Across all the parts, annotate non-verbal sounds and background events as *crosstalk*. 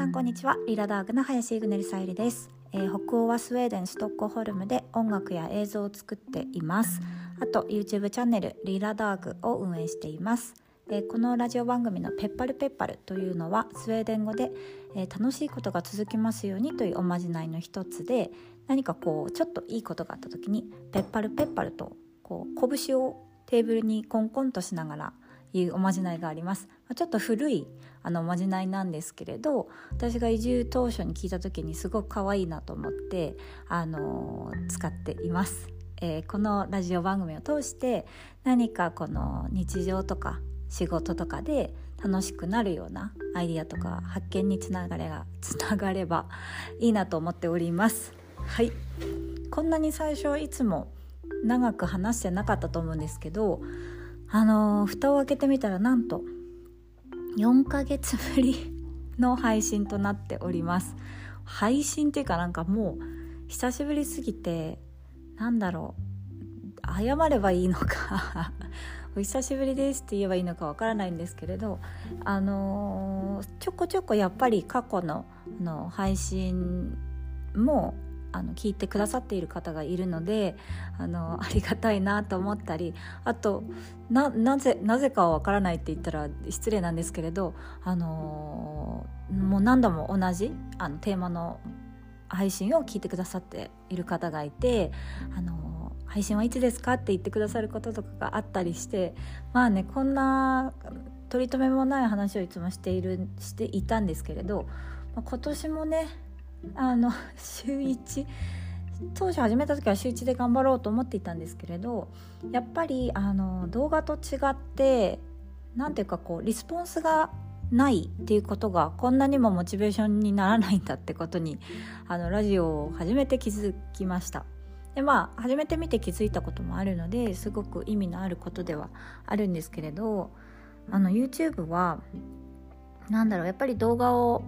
さんこんにちは。リラダーグの林イグネルさゆりです、えー、北欧はスウェーデンストックホルムで音楽や映像を作っています。あと YouTube チャンネルリラダーグを運営しています。えこのラジオ番組の「ペッパルペッパル」というのはスウェーデン語で、えー、楽しいことが続きますようにというおまじないの一つで何かこうちょっといいことがあった時に「ペッパルペッパル」とこう拳をテーブルにコンコンとしながらいうおまじないがあります。ちょっと古いあのおまじないなんですけれど私が移住当初に聞いた時にすごく可愛いなと思ってあの使っています、えー、このラジオ番組を通して何かこの日常とか仕事とかで楽しくなるようなアイディアとか発見につながれがつながればいいなと思っております。はい。こんなに最初いつも長く話してなかったと思うんですけどあのー、蓋を開けてみたらなんと4ヶ月ぶりの配信となっております。配信っていうかなんかもう久しぶりすぎてなんだろう。謝ればいいのか。*laughs* お久しぶりですって言えばいいのかわからないんですけれどあのー、ちょこちょこやっぱり過去のの配信もあの聞いてくださっている方がいるのであの *laughs* ありがたいなと思ったりあとなぜなぜかはわからないって言ったら失礼なんですけれどあのもう何度も同じあのテーマの配信を聞いてくださっている方がいてあの配信はいつですかって言ってくださることとかがあったりしてまあねこんな取り留めもない話をいつもしているしていたんですけれど、まあ、今年もねあの *laughs* 週1当初始めた時は週1で頑張ろうと思っていたんですけれどやっぱりあの動画と違って何ていうかこうリスポンスがないっていうことがこんなにもモチベーションにならないんだってことにあのラジオを初めて気づきました。でまあ初めて見て気づいたこともあるのですごく意味のあることではあるんですけれどあの YouTube は何だろうやっぱり動画を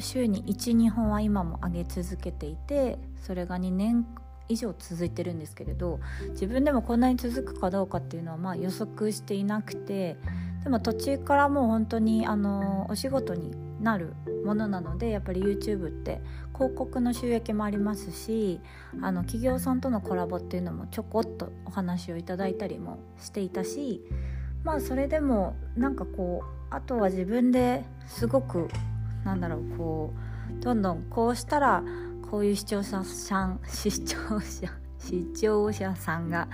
週に12本は今も上げ続けていてそれが2年以上続いてるんですけれど自分でもこんなに続くかどうかっていうのはまあ予測していなくてでも途中からもう本当にあのお仕事になるものなのでやっぱり YouTube って広告の収益もありますしあの企業さんとのコラボっていうのもちょこっとお話をいただいたりもしていたしまあそれでもなんかこうあとは自分ですごくなんだろうこうどんどんこうしたらこういう視聴者さん *laughs* 視聴者視聴者さんが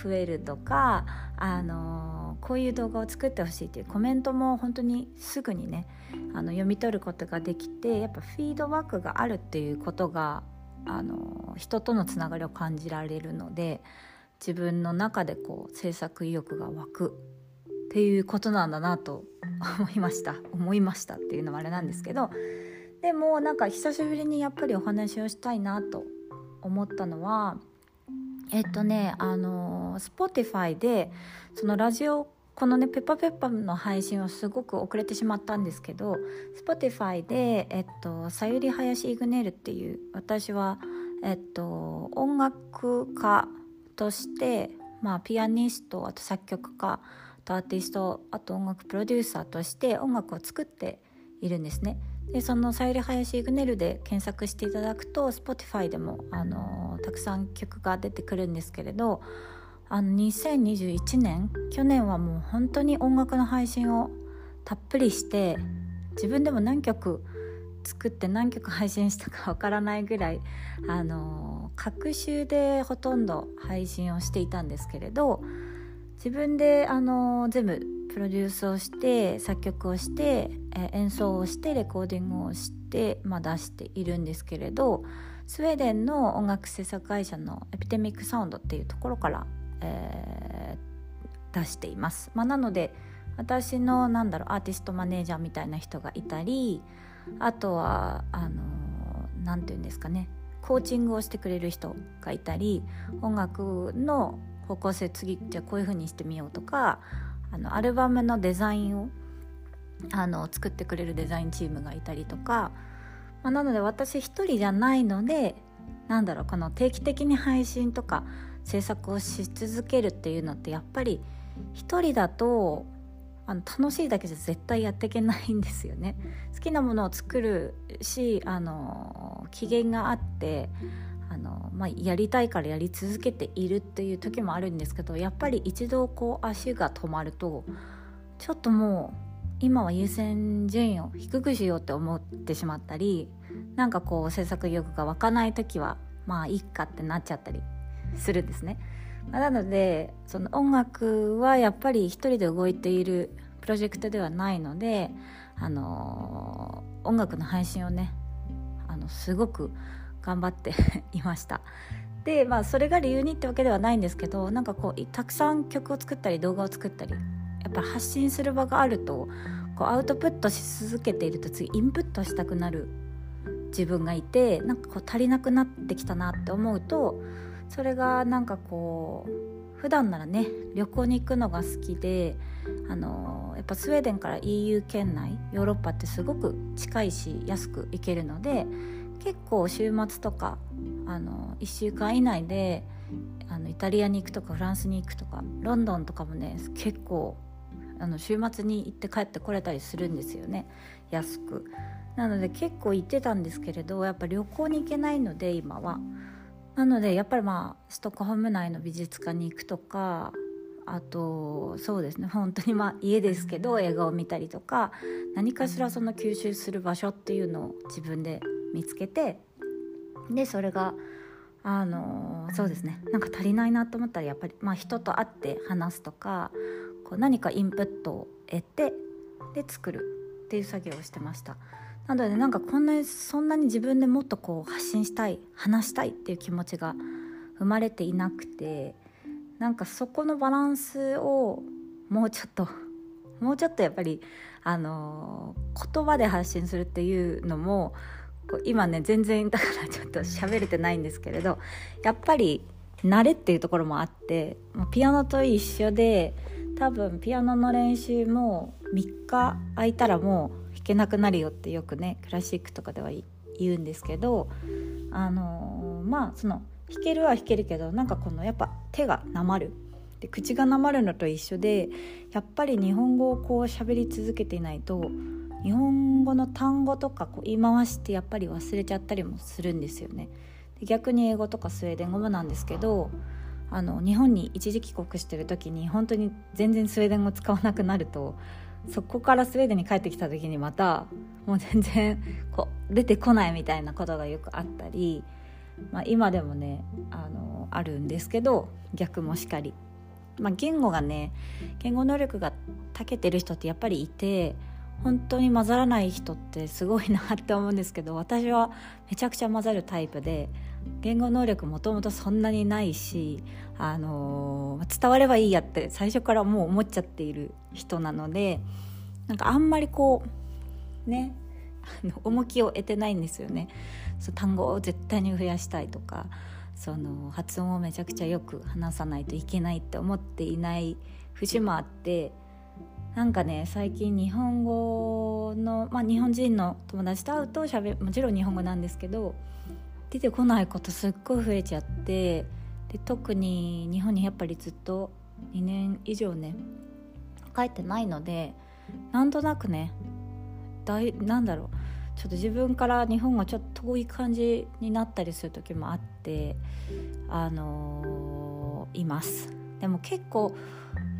増えるとか、あのこういう動画を作ってほしいっていうコメントも本当にすぐにねあの読み取ることができてやっぱフィードバックがあるっていうことが、あの人とのつながりを感じられるので自分の中でこう制作意欲が湧くっていうことなんだなと思いました。思いましたっていうのはあれなんですけどでもなんか久しぶりにやっぱりお話をしたいなと思ったのはえっとねあの Spotify でそのラジオこのねペッパペッパの配信はすごく遅れてしまったんですけど Spotify でえっとさゆり林イグネルっていう私はえっと音楽家としてまあピアニストあと作曲家とアーティストあと音楽プロデューサーとして音楽を作っているんですね。でその「さゆり林イグネル」で検索していただくと Spotify でもあのたくさん曲が出てくるんですけれどあの2021年去年はもう本当に音楽の配信をたっぷりして自分でも何曲作って何曲配信したかわからないぐらいあの隔週でほとんど配信をしていたんですけれど自分であの全部プロデュースをして作曲をして、え演奏をしてレコーディングをして、まあ、出しているんですけれどスウェーデンの音楽制作会社のエピテミックサウンドっていうところから、えー、出しています、まあ、なので私のなんだろうアーティストマネージャーみたいな人がいたりあとはあの何て言うんですかねコーチングをしてくれる人がいたり音楽の方向性次じゃあこういう風にしてみようとかあのアルバムのデザインをあの作ってくれるデザインチームがいたりとか、まあ、なので私一人じゃないのでなんだろうこの定期的に配信とか制作をし続けるっていうのってやっぱり一人だとあの楽しいだけじゃ絶対やっていけないんですよね。好きなものを作るしあの機嫌があってあの、まあ、やりたいからやり続けているっていう時もあるんですけどやっぱり一度こう足が止まるとちょっともう今は優先順位を低くしようって思ってしまったりなんかこう制作意欲が湧かない時はまあいいかってなっちゃったりするんですね。なのでその音楽はやっぱり一人で動いているプロジェクトではないので、あの音楽の配信をねあのすごく頑張って *laughs* いました。でまあそれが理由にってわけではないんですけどなんかこうたくさん曲を作ったり動画を作ったりやっぱ発信する場があるとこうアウトプットし続けていると次インプットしたくなる自分がいてなんかこう足りなくなってきたなって思うとそれがなんかこう普段ならね旅行に行くのが好きであのやっぱスウェーデンから EU 圏内ヨーロッパってすごく近いし安く行けるので結構週末とかあの1週間以内であのイタリアに行くとかフランスに行くとかロンドンとかもね結構あの週末に行って帰ってこれたりするんですよね安く。なので結構行ってたんですけれどやっぱ旅行に行けないので今は。なのでやっぱりまあストックホルム内の美術館に行くとかあとそうですね本当にまあ家ですけど映画を見たりとか何かしらその吸収する場所っていうのを自分で見つけてでそれがあのそうですねなんか足りないなと思ったらやっぱり、まあ、人と会って話すとかこう何かインプットを得てで作るっていう作業をしてました。なのでなんかこんなにそんなに自分でもっとこう発信したい話したいっていう気持ちが生まれていなくてなんかそこのバランスをもうちょっともうちょっとやっぱりあの言葉で発信するっていうのも今ね全然だからちょっと喋れてないんですけれどやっぱり慣れっていうところもあってピアノと一緒で多分ピアノの練習も3日空いたらもう弾けなくなるよってよくねクラシックとかでは言うんですけどあのー、まあその弾けるは弾けるけどなんかこのやっぱ手がなまる。で口がなまるのと一緒でやっぱり日本語をこう喋り続けていないと日本語の単語とかこう言い回してやっぱり忘れちゃったりもするんですよね。で逆に英語とかスウェーデン語もなんですけどあの日本に一時帰国してる時に本当に全然スウェーデン語使わなくなるとそこからスウェーデンに帰ってきた時にまたもう全然こう出てこないみたいなことがよくあったり、まあ、今でもねあのあるんですけど逆もしかり、まあ、言語がね言語能力が長けてる人ってやっぱりいて本当に混ざらない人ってすごいなって思うんですけど *laughs* 私はめちゃくちゃ混ざるタイプで言語能力もともとそんなにないし、あのー、伝わればいいやって最初からもう思っちゃっている人なのでなんかあんまりこうねあの重きを得てないんですよね。そう単語を絶対に増やしたいとかその発音をめちゃくちゃよく話さないといけないって思っていない節もあってなんかね最近日本語の、まあ、日本人の友達と会うとしゃべもちろん日本語なんですけど出てこないことすっごい増えちゃってで特に日本にやっぱりずっと2年以上ね帰ってないのでなんとなくねだいなんだろうちょっと自分から日本がちょっと遠い感じになったりする時もあってあのー、います。でも結構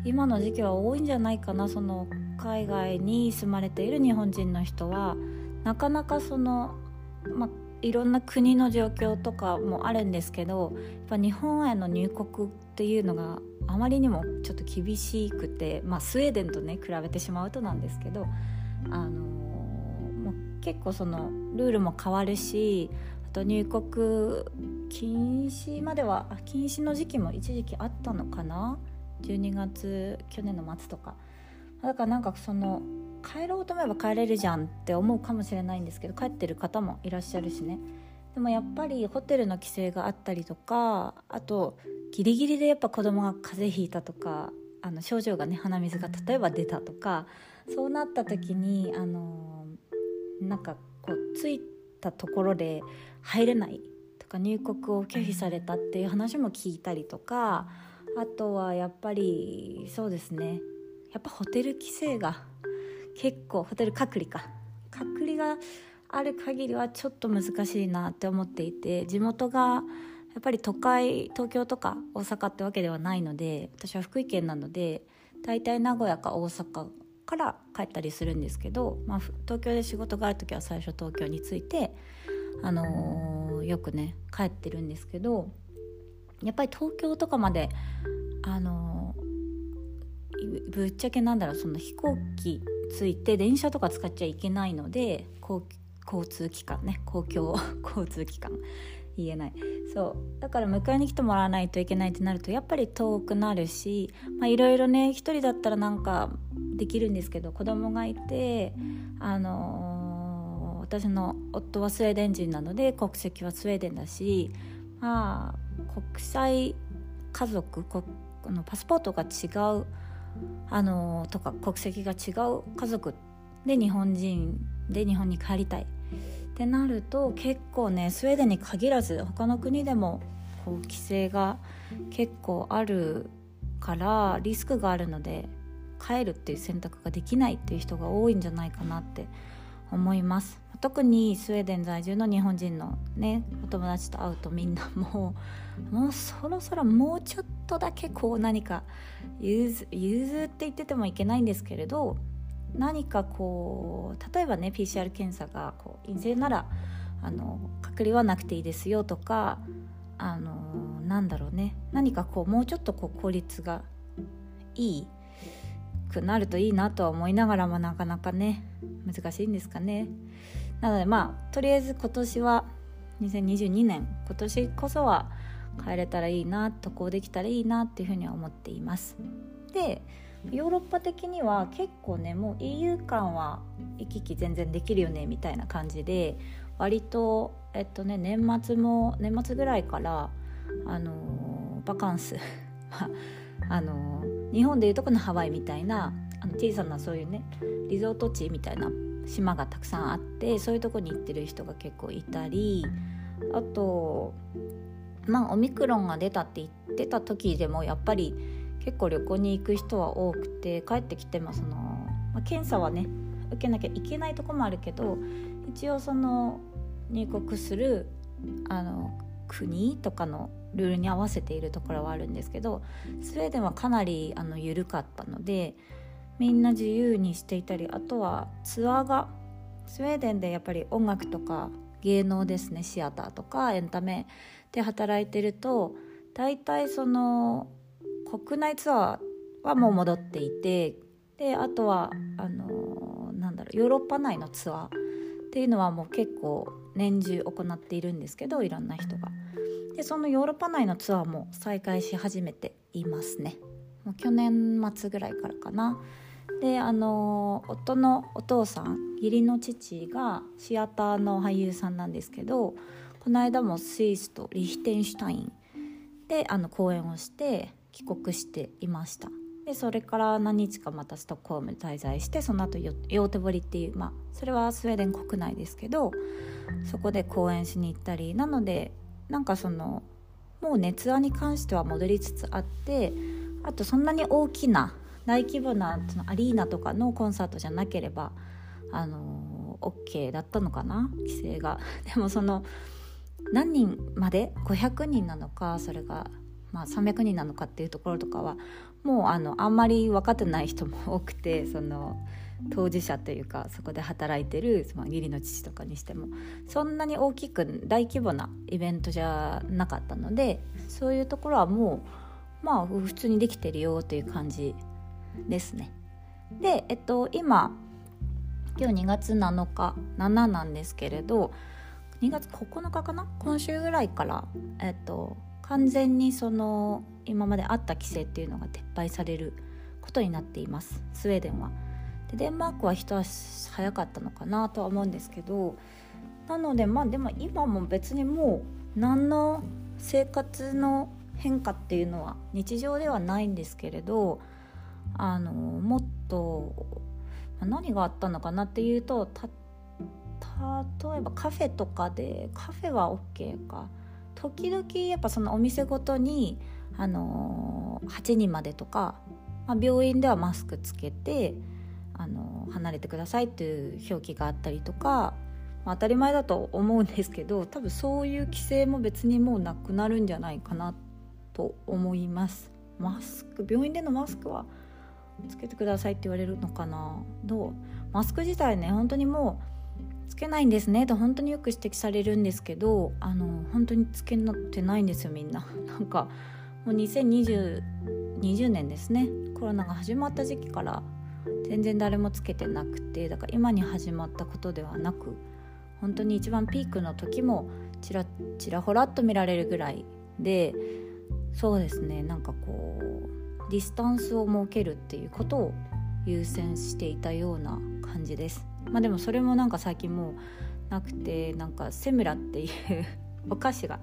今の時期は多いんじゃないかなその海外に住まれている日本人の人は。なかなかその、ま、いろんな国の状況とかもあるんですけどやっぱ日本への入国っていうのがあまりにもちょっと厳しくて、ま、スウェーデンとね比べてしまうとなんですけど、あの、もう結構そのルールも変わるしあと入国禁止までは禁止の時期も一時期あったのかな？12月去年の末とか。だからなんかその帰ろうと思えば帰れるじゃんって思うかもしれないんですけど帰ってる方もいらっしゃるしね。でもやっぱりホテルの規制があったりとかあとギリギリでやっぱ子供が風邪ひいたとかあの症状がね鼻水が例えば出たとかそうなった時にあのなんかこう着いたところで入れないとか入国を拒否されたっていう話も聞いたりとかあとはやっぱりそうですね。やっぱホテル規制が結構ホテル隔離か。隔離がある限りはちょっと難しいなって思っていて地元がやっぱり都会東京とか大阪ってわけではないので私は福井県なので大体名古屋か大阪から帰ったりするんですけど、まあ、東京で仕事がある時は最初東京に着いて、あのー、よくね帰ってるんですけどやっぱり東京とかまで、あの、ぶっちゃけなんだろうその飛行機着いて電車とか使っちゃいけないので交通機関ね公共 *laughs* 交通機関言えない。そう。だから迎えに来てもらわないといけないってなるとやっぱり遠くなるしいろいろね一人だったらなんかできるんですけど子供がいてあのー、私の夫はスウェーデン人なので国籍はスウェーデンだしまあ国際家族このパスポートが違うあの、とか国籍が違う家族で日本人で日本に帰りたいってなると結構ねスウェーデンに限らず他の国でもこう規制が結構あるからリスクがあるので帰るっていう選択ができないっていう人が多いんじゃないかなって思います。特にスウェーデン在住の日本人のねお友達と会うとみんなもう *laughs* もうそろそろもうちょっとだけこう何か融通って言っててもいけないんですけれど何かこう例えばね PCR 検査がこう陰性ならあの隔離はなくていいですよとかあのなんだろうね何かこうもうちょっとこう効率がいいくなるといいなとは思いながらもなかなかね難しいんですかね。なのでまあとりあえず今年は2022年今年こそは帰れたらいいな渡航できたらいいなっていうふうには思っています。でヨーロッパ的には結構ねもう EU 間は行き来全然できるよねみたいな感じで割とえっとね年末も年末ぐらいからあのバカンス *laughs* あの日本でいうとこのハワイみたいなあの小さなそういうねリゾート地みたいな島がたくさんあってそういうとこに行ってる人が結構いたりあとまあオミクロンが出たって言ってた時でもやっぱり結構旅行に行く人は多くて帰ってきてもその、まあ、検査はね受けなきゃいけないとこもあるけど一応その入国するあの国とかのルールに合わせているところはあるんですけどスウェーデンはかなりあの緩かったのでみんな自由にしていたりあとはツアーがスウェーデンでやっぱり音楽とか芸能ですねシアターとかエンタメで働いてると大体その国内ツアーはもう戻っていてであとはあのなんだろうヨーロッパ内のツアーっていうのはもう結構年中行っているんですけどいろんな人が。でそのヨーロッパ内のツアーも再開し始めていますね。もう去年末ぐらいからかな。であの夫のお父さん義理の父がシアターの俳優さんなんですけどこの間もスイスとリヒテンシュタインであの公演をして帰国していました。でそれから何日かまたストックホームに滞在してその後ヨーテボリっていうまあそれはスウェーデン国内ですけどそこで公演しに行ったりなのでなんかそのもうねツアに関しては戻りつつあってあとそんなに大きな大規模なそのアリーナとかのコンサートじゃなければあの OK だったのかな？規制が。*laughs* でもその何人まで？500人なのか？それがまあ、300人なのかっていうところとかはもうあのあんまり分かってない人も多くてその当事者というかそこで働いてるその義理の父とかにしても。そんなに大きく大規模なイベントじゃなかったのでそういうところはもうまあ普通にできてるよという感じですね。で、えっと、今今日2月7日7なんですけれど2月9日かな？今週ぐらいから、えっと、完全にその今まであった規制っていうのが撤廃されることになっていますスウェーデンは。でデンマークは一足早かったのかなとは思うんですけどなのでまあでも今も別にもう何の生活の変化っていうのは日常ではないんですけれどあのもっと何があったのかなっていうと例えばカフェとかでカフェは OK か。時々やっぱそのお店ごとに、あのー、8人までとかまあ、病院ではマスクつけてあの離れてくださいっていう表記があったりとか、まあ、当たり前だと思うんですけど多分そういう規制も別にもうなくなるんじゃないかなと思います。マスク病院でのマスクはつけてくださいって言われるのかな？どう？マスク自体ね本当にもうつけないんですねと本当によく指摘されるんですけどあの本当につけなってないんですよみんな。*laughs* なんかもう2020 20年ですね。コロナが始まった時期から全然誰もつけてなくてだから今に始まったことではなく本当に一番ピークの時もちらちらほらっと見られるぐらいでそうですねなんかこうディスタンスを設けるっていうことを優先していたような感じです。まあでもそれもなんか最近もうなくてなんかセムラっていうお菓子が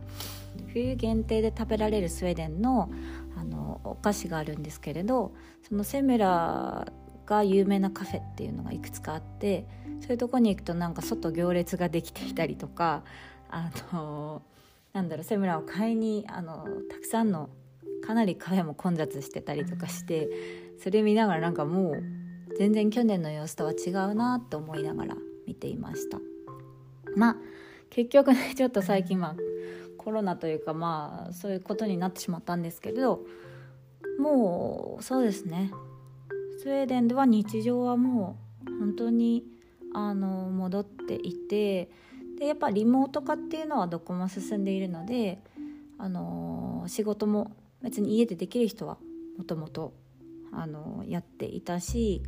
冬限定で食べられるスウェーデンのあのお菓子があるんですけれどそのセムラが有名なカフェっていうのがいくつかあってそういうとこに行くとなんか外行列ができていたりとかあのなんだろうセムラを買いにあのたくさんのかなりカフェも混雑してたりとかしてそれ見ながらなんかもう全然去年の様子とは違うなって思いながら見ていました。まあ結局ねちょっと最近まあコロナというかまあそういうことになってしまったんですけどもうそうですね。スウェーデンでは日常はもう本当にあの戻っていてでやっぱリモート化っていうのはどこも進んでいるのであの仕事も別に家でできる人はもともとやっていたし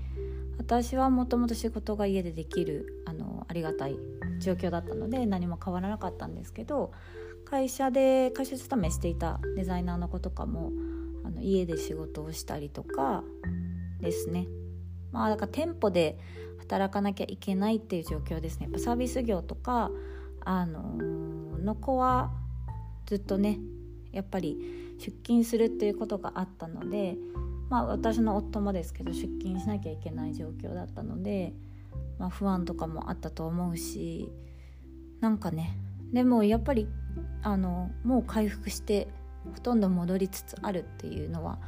私はもともと仕事が家でできるあのありがたい状況だったので何も変わらなかったんですけど会社で会社勤めしていたデザイナーの子とかもあの家で仕事をしたりとかですね。まあだから店舗で働かなきゃいけないっていう状況ですね。やっぱサービス業とかあの、の子はずっとねやっぱり出勤するっていうことがあったのでまあ私の夫もですけど出勤しなきゃいけない状況だったので、まあ、不安とかもあったと思うしなんかねでもやっぱりあのもう回復してほとんど戻りつつあるっていうのは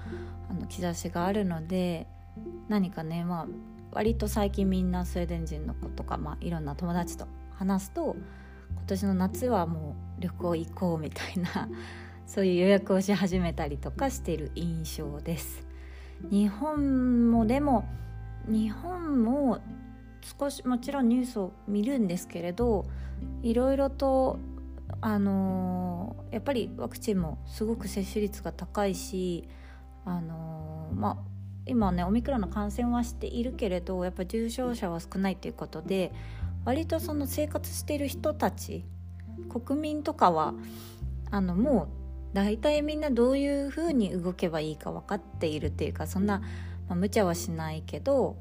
あの兆しがあるので何かねまあ割と最近みんなスウェーデン人の子とか、まあ、いろんな友達と話すと今年の夏はもう旅行行こうみたいなそういう予約をし始めたりとかしている印象です。日本もでも日本も少しもちろんニュースを見るんですけれどいろいろとあのー、やっぱりワクチンもすごく接種率が高いしあのー、まあ今ねオミクロンの感染はしているけれどやっぱ重症者は少ないということで割とその生活している人たち国民とかはあのもう大体みんなどういうふうに動けばいいか分かっているっていうかそんな、まあ、無茶はしないけど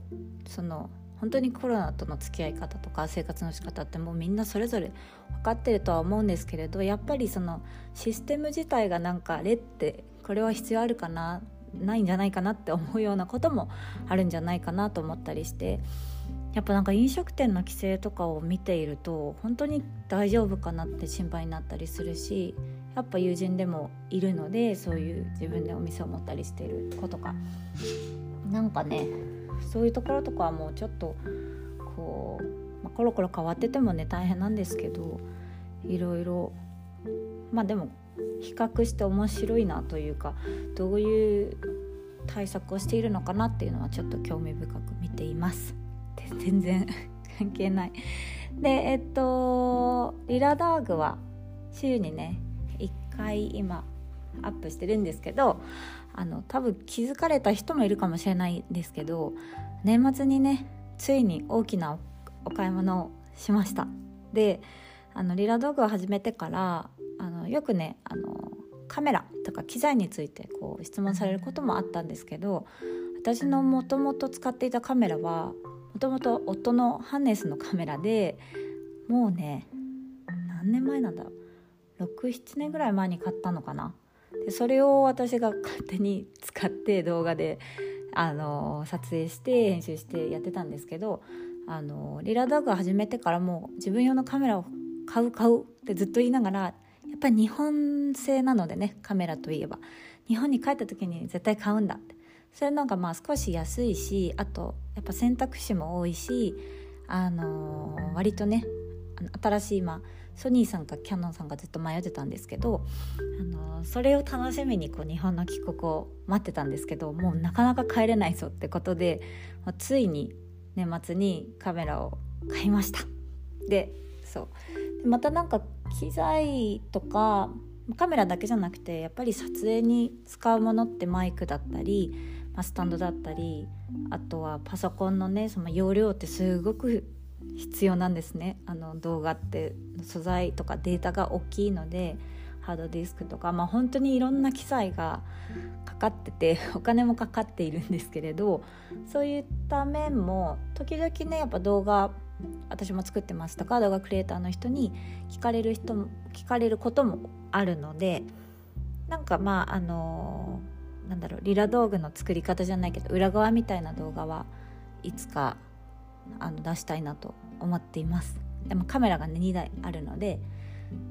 その本当にコロナとの付き合い方とか生活の仕方ってもうみんなそれぞれ分かってるとは思うんですけれどやっぱりそのシステム自体がなんかあれってこれは必要あるかなないんじゃないかなって思うようなこともあるんじゃないかなと思ったりしてやっぱなんか飲食店の規制とかを見ていると本当に大丈夫かなって心配になったりするしやっぱ友人でもいるのでそういう自分でお店を持ったりしてる子とかなんかねそういうところとかはもうちょっとこう、まあ、コロコロ変わっててもね大変なんですけどいろいろまあでも比較して面白いなというかどういう対策をしているのかなっていうのはちょっと興味深く見ています。*laughs* 全然 *laughs* 関係ない。でえっとリラダーグは週にね回今アップしてるんですけどあの多分気づかれた人もいるかもしれないんですけど年末にねついに大きなお買い物をしました。であのリラ道具を始めてからあのよくねあのカメラとか機材についてこう質問されることもあったんですけど私のもともと使っていたカメラはもともと夫のハンネスのカメラでもうね何年前なんだろう。67年ぐらい前に買ったのかな。でそれを私が勝手に使って動画であの撮影して編集してやってたんですけどあのリラダグ始めてからもう自分用のカメラを買う買うってずっと言いながらやっぱり日本製なのでねカメラといえば。日本に帰った時に絶対買うんだって。それのがまあ少し安いしあとやっぱ選択肢も多いし、あのー、割とね新しい今ソニーさんかキャノンさんがずっと迷ってたんですけど、あの、それを楽しみにこう日本の帰国を待ってたんですけどもうなかなか帰れないぞってことで、まあ、ついに年末にカメラを買いました。でそうでまたなんか機材とかカメラだけじゃなくてやっぱり撮影に使うものってマイクだったり、まあ、スタンドだったりあとはパソコンのねその容量ってすごく必要なんですね。あの動画って素材とかデータが大きいのでハードディスクとか、まあ、本当にいろんな機材がかかってて *laughs* お金もかかっているんですけれどそういった面も時々ねやっぱ動画私も作ってますとか動画クリエイターの人に聞かれる人も聞かれることもあるのでなんかまああのなんだろうリラ道具の作り方じゃないけど裏側みたいな動画はいつかあの出したいなと思っています。でもカメラがね2台あるので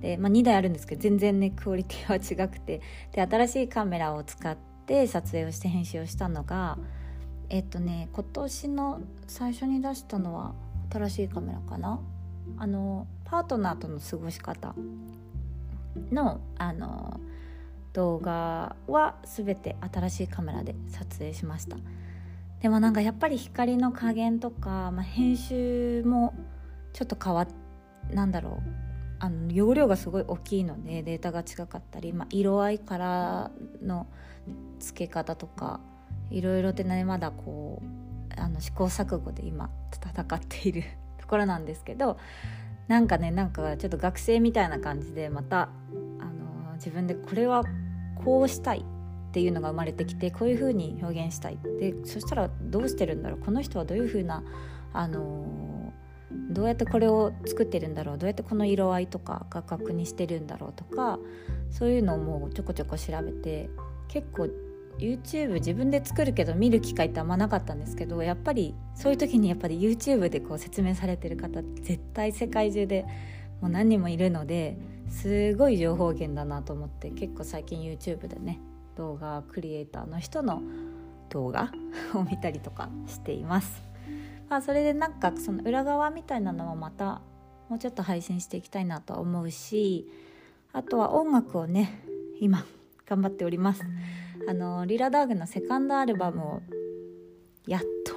で、まあ、2台あるんですけど全然ねクオリティは違くて。で新しいカメラを使って撮影をして編集をしたのがえっとね今年の最初に出したのは新しいカメラかな。あのパートナーとの過ごし方のあの動画は全て新しいカメラで撮影しました。でもなんかやっぱり光の加減とか、まあ、編集もちょっと変わっなんだろうあの容量がすごい大きいのでデータが違かったり、まあ、色合いからの付け方とかいろいろでねまだこうあの試行錯誤で今戦っている *laughs* ところなんですけどなんかねなんかちょっと学生みたいな感じでまたあの自分でこれはこうしたいっていうのが生まれてきてこういう風に表現したい。でそしたらどうしてるんだろう。この人はどういう風なあのどうやってこれを作ってるんだろう。どうやってこの色合いとか画角にしてるんだろうとかそういうのをもうちょこちょこ調べて結構 YouTube 自分で作るけど見る機会ってあんまなかったんですけどやっぱりそういう時にやっぱり YouTube でこう説明されてる方絶対世界中でもう何人もいるのですごい情報源だなと思って結構最近 YouTube でね動画クリエイターの人の動画 *laughs* を見たりとかしています。まあ、それでなんかその裏側みたいなのもまたもうちょっと配信していきたいなと思うしあとは音楽をね今頑張っております。あのリラダーグのセカンドアルバムをやっと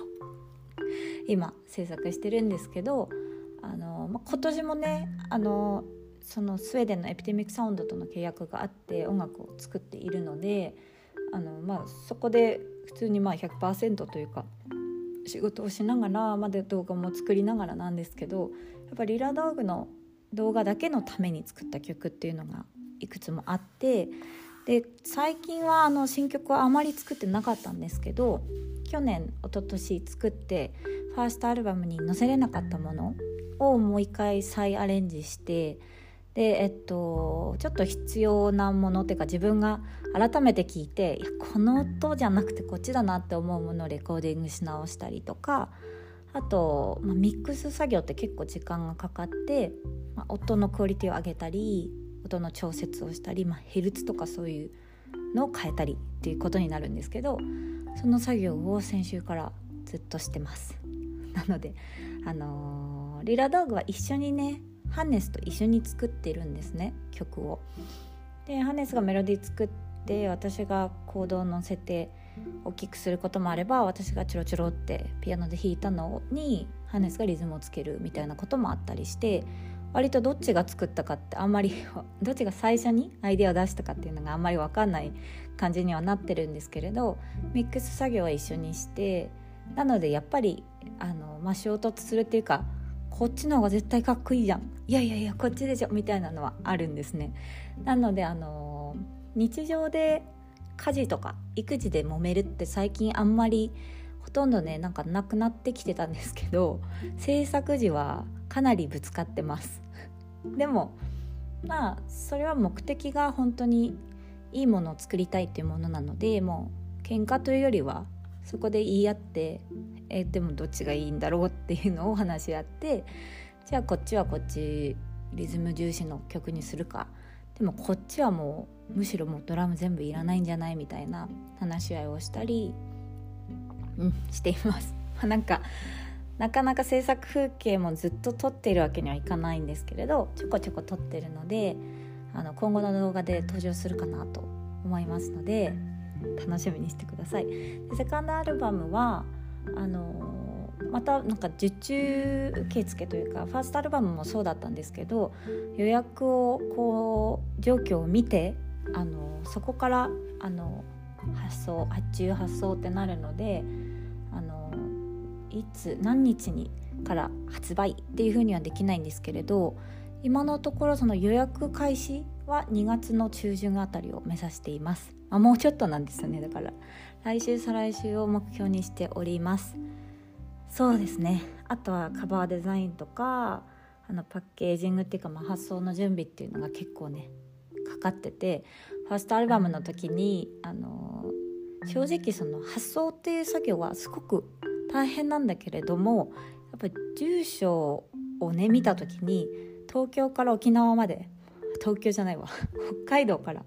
今制作してるんですけどあの、ま今年もねあのそのスウェーデンのエピデミックサウンドとの契約があって音楽を作っているのであの、まあ、そこで普通にまあ100%というか仕事をしながらまで動画も作りながらなんですけどやっぱりリラダーグの動画だけのために作った曲っていうのがいくつもあってで最近はあの新曲はあまり作ってなかったんですけど去年一昨年作ってファーストアルバムに載せれなかったものをもう一回再アレンジしてでえっとちょっと必要なものっていうか自分が改めて聞いていやこの音じゃなくてこっちだなって思うものをレコーディングし直したりとかあと、まあ、ミックス作業って結構時間がかかって、まあ、音のクオリティを上げたり音の調節をしたり、まあ、ヘルツとかそういうのを変えたりっていうことになるんですけどその作業を先週からずっとしてます。なのであのー、リラ道具は一緒にねハネスと一緒に作ってるんですね曲を。でハネスがメロディー作って私がコードを乗せて大きくすることもあれば私がチロチロってピアノで弾いたのにハネスがリズムをつけるみたいなこともあったりして割とどっちが作ったかってあんまり *laughs* どっちが最初にアイデアを出したかっていうのがあんまり分かんない感じにはなってるんですけれどミックス作業は一緒にしてなのでやっぱりあの、まあ、衝突するっていうかこっちの方が絶対かっこいいじゃん。いやいやいやこっちでしょ。みたいなのはあるんですね。なのであの日常で家事とか育児で揉めるって最近あんまりほとんどねなんかなくなってきてたんですけど制作時はかなりぶつかってます。でもまあそれは目的が本当にいいものを作りたいっていうものなのでもう喧嘩というよりはそこで言い合ってえでもどっちがいいんだろう？っていうのを話し合ってじゃあこっちはこっちリズム重視の曲にするかでもこっちはもうむしろもうドラム全部いらないんじゃない？みたいな話し合いをしたりうんしています。*laughs* なんかなかなか制作風景もずっと撮っているわけにはいかないんですけれどちょこちょこ撮ってるのであの今後の動画で登場するかなと思いますので楽しみにしてください。でセカンドアルバムはあのまたなんか受注受付というかファーストアルバムもそうだったんですけど予約をこう状況を見てあのそこからあの発送発注発送ってなるのであのいつ何日にから発売っていうふうにはできないんですけれど今のところその予約開始は2月の中旬あたりを目指しています、まあ、もうちょっとなんですよね。だから来週再来週を目標にしております。そうですね。あとはカバーデザインとかあのパッケージングっていうか、まあ、発送の準備っていうのが結構ねかかっててファーストアルバムの時にあの正直その発送っていう作業はすごく大変なんだけれどもやっぱり住所をね見た時に東京から沖縄まで東京じゃないわ。*laughs* 北海道から。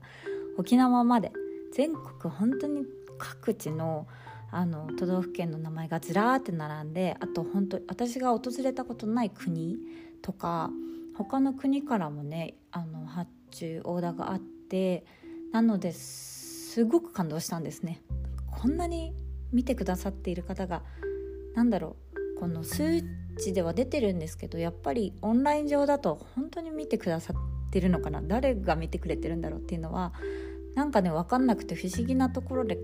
沖縄まで全国本当に各地のあの都道府県の名前がずらーって並んであと本当私が訪れたことない国とか他の国からもねあの発注オーダーがあってなのですごく感動したんですね。こんなに見てくださっている方が何だろうこの数値では出てるんですけどやっぱりオンライン上だと本当に見てくださっててるのかな？誰が見てくれてるんだろうっていうのはなんかね分かんなくて不思議なところで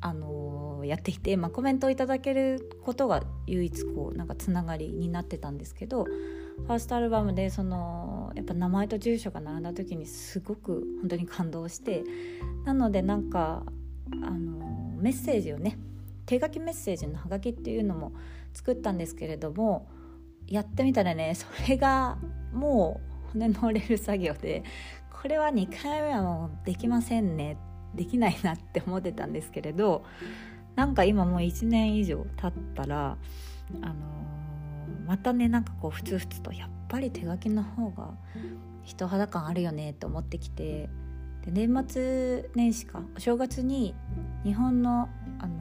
あのー、やっていて、まあ、コメントをいただけることが唯一こうなんかつながりになってたんですけどファーストアルバムでそのやっぱ名前と住所が並んだ時にすごく本当に感動してなのでなんかあのメッセージをね手書きメッセージのハガキっていうのも作ったんですけれどもやってみたらねそれがもう骨の折れる作業でこれは2回目はもうできませんねできないなって思ってたんですけれどなんか今もう1年以上経ったらあのー、またねなんかこうふつふつとやっぱり手書きの方が人肌感あるよねって思ってきてで年末年始かお正月に日本のあの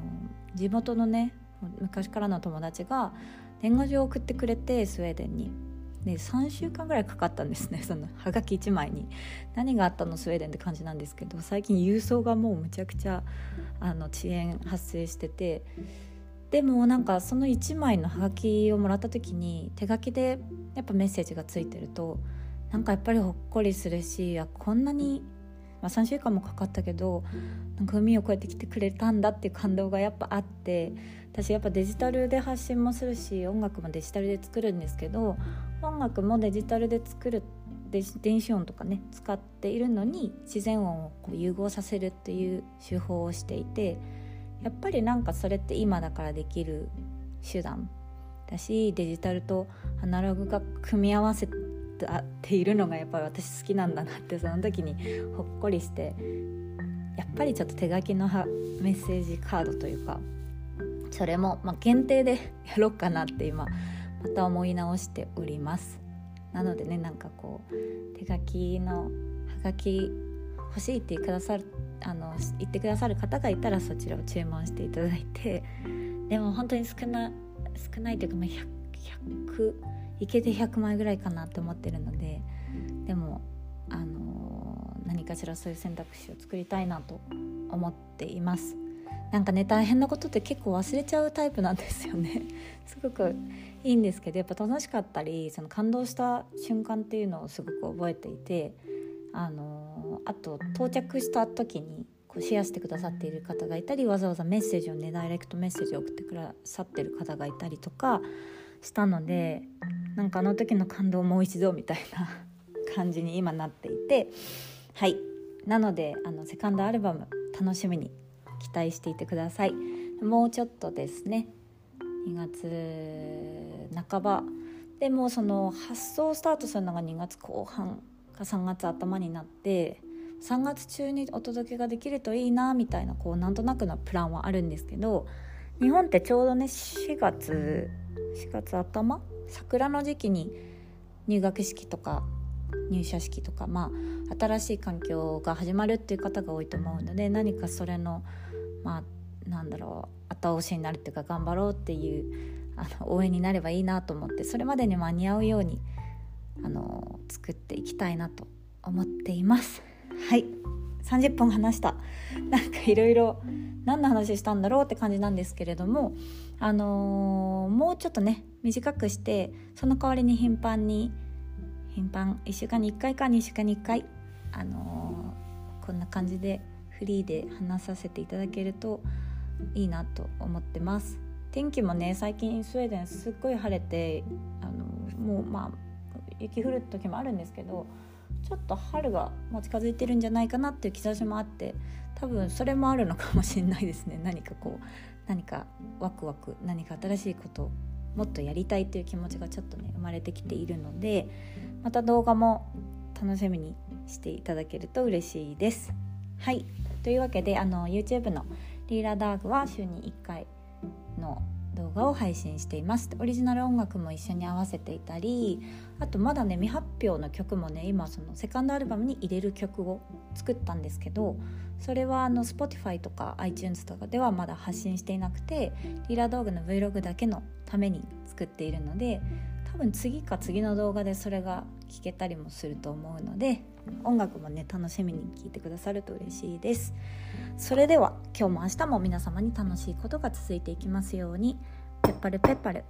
地元のね昔からの友達が年賀状を送ってくれてスウェーデンに。ね3週間ぐらいかかったんですねそのハガキ1枚に。何があったのスウェーデンって感じなんですけど最近郵送がもうむちゃくちゃあの遅延発生してて。でもなんかその1枚のハガキをもらった時に手書きでやっぱメッセージがついてるとなんかやっぱりほっこりするしやこんなに、まあ、3週間もかかったけどなんか海を越えてきてくれたんだっていう感動がやっぱあって私やっぱデジタルで発信もするし音楽もデジタルで作るんですけど音楽もデジタルで作る電子音とかね使っているのに自然音をこう融合させるっていう手法をしていてやっぱりなんかそれって今だからできる手段だしデジタルとアナログが組み合わせっているのがやっぱり私好きなんだなってその時にほっこりしてやっぱりちょっと手書きのメッセージカードというかそれも、まあ、限定でやろうかなって今また思い直しております。なのでねなんかこう手書きのはがき欲しいってくださるあの言ってくださる方がいたらそちらを注文していただいてでも本当に少な少ないというか、まあ、100, 100いけて100枚ぐらいかなって思ってるのででもあの何かしらそういう選択肢を作りたいなと思っています。なんかね大変なことって結構忘れちゃうタイプなんですよね。*laughs* すごくいいんですけどやっぱ楽しかったりその感動した瞬間っていうのをすごく覚えていてあのあと到着した時にこうシェアしてくださっている方がいたりわざわざメッセージをねダイレクトメッセージを送ってくださってる方がいたりとかしたのでなんかあの時の感動もう一度みたいな *laughs* 感じに今なっていてはい。なのであのセカンドアルバム楽しみに期待していてください。もうちょっとですね。2月半ば。でもその発送スタートするのが2月後半か3月頭になって3月中にお届けができるといいなみたいなこうなんとなくのプランはあるんですけど日本ってちょうどね4月4月頭桜の時期に入学式とか入社式とかまあ新しい環境が始まるっていう方が多いと思うので何かそれのまあなんだろう後押しになるっていうか頑張ろうっていうあの応援になればいいなと思ってそれまでに間に合うようにあの作っていきたいなと思っています。はい。30分話した。なんかいろいろ何の話したんだろうって感じなんですけれどもあのー、もうちょっとね短くしてその代わりに頻繁に頻繁1週間に1回か2週間に1回あのー、こんな感じでフリーで話させていただけるといいなと思ってます。天気もね最近スウェーデンすっごい晴れてあのもうまあ雪降る時もあるんですけどちょっと春がもう近づいてるんじゃないかなっていう兆しもあって多分それもあるのかもしれないですね *laughs* 何かこう何かワクワク何か新しいこともっとやりたいっていう気持ちがちょっとね生まれてきているのでまた動画も楽しみにしていただけると嬉しいです。はいというわけであの YouTube のリーラダーグは週に1回の動画を配信しています。オリジナル音楽も一緒に合わせていたりあとまだね未発表の曲もね今そのセカンドアルバムに入れる曲を作ったんですけどそれはあの Spotify とか iTunes とかではまだ発信していなくてリラー道具の Vlog だけのために作っているので多分次か次の動画でそれが聞けたりもすると思うので音楽もね楽しみに聴いてくださると嬉しいです。それでは今日も明日も皆様に楽しいことが続いていきますように。ペッパルペッパル。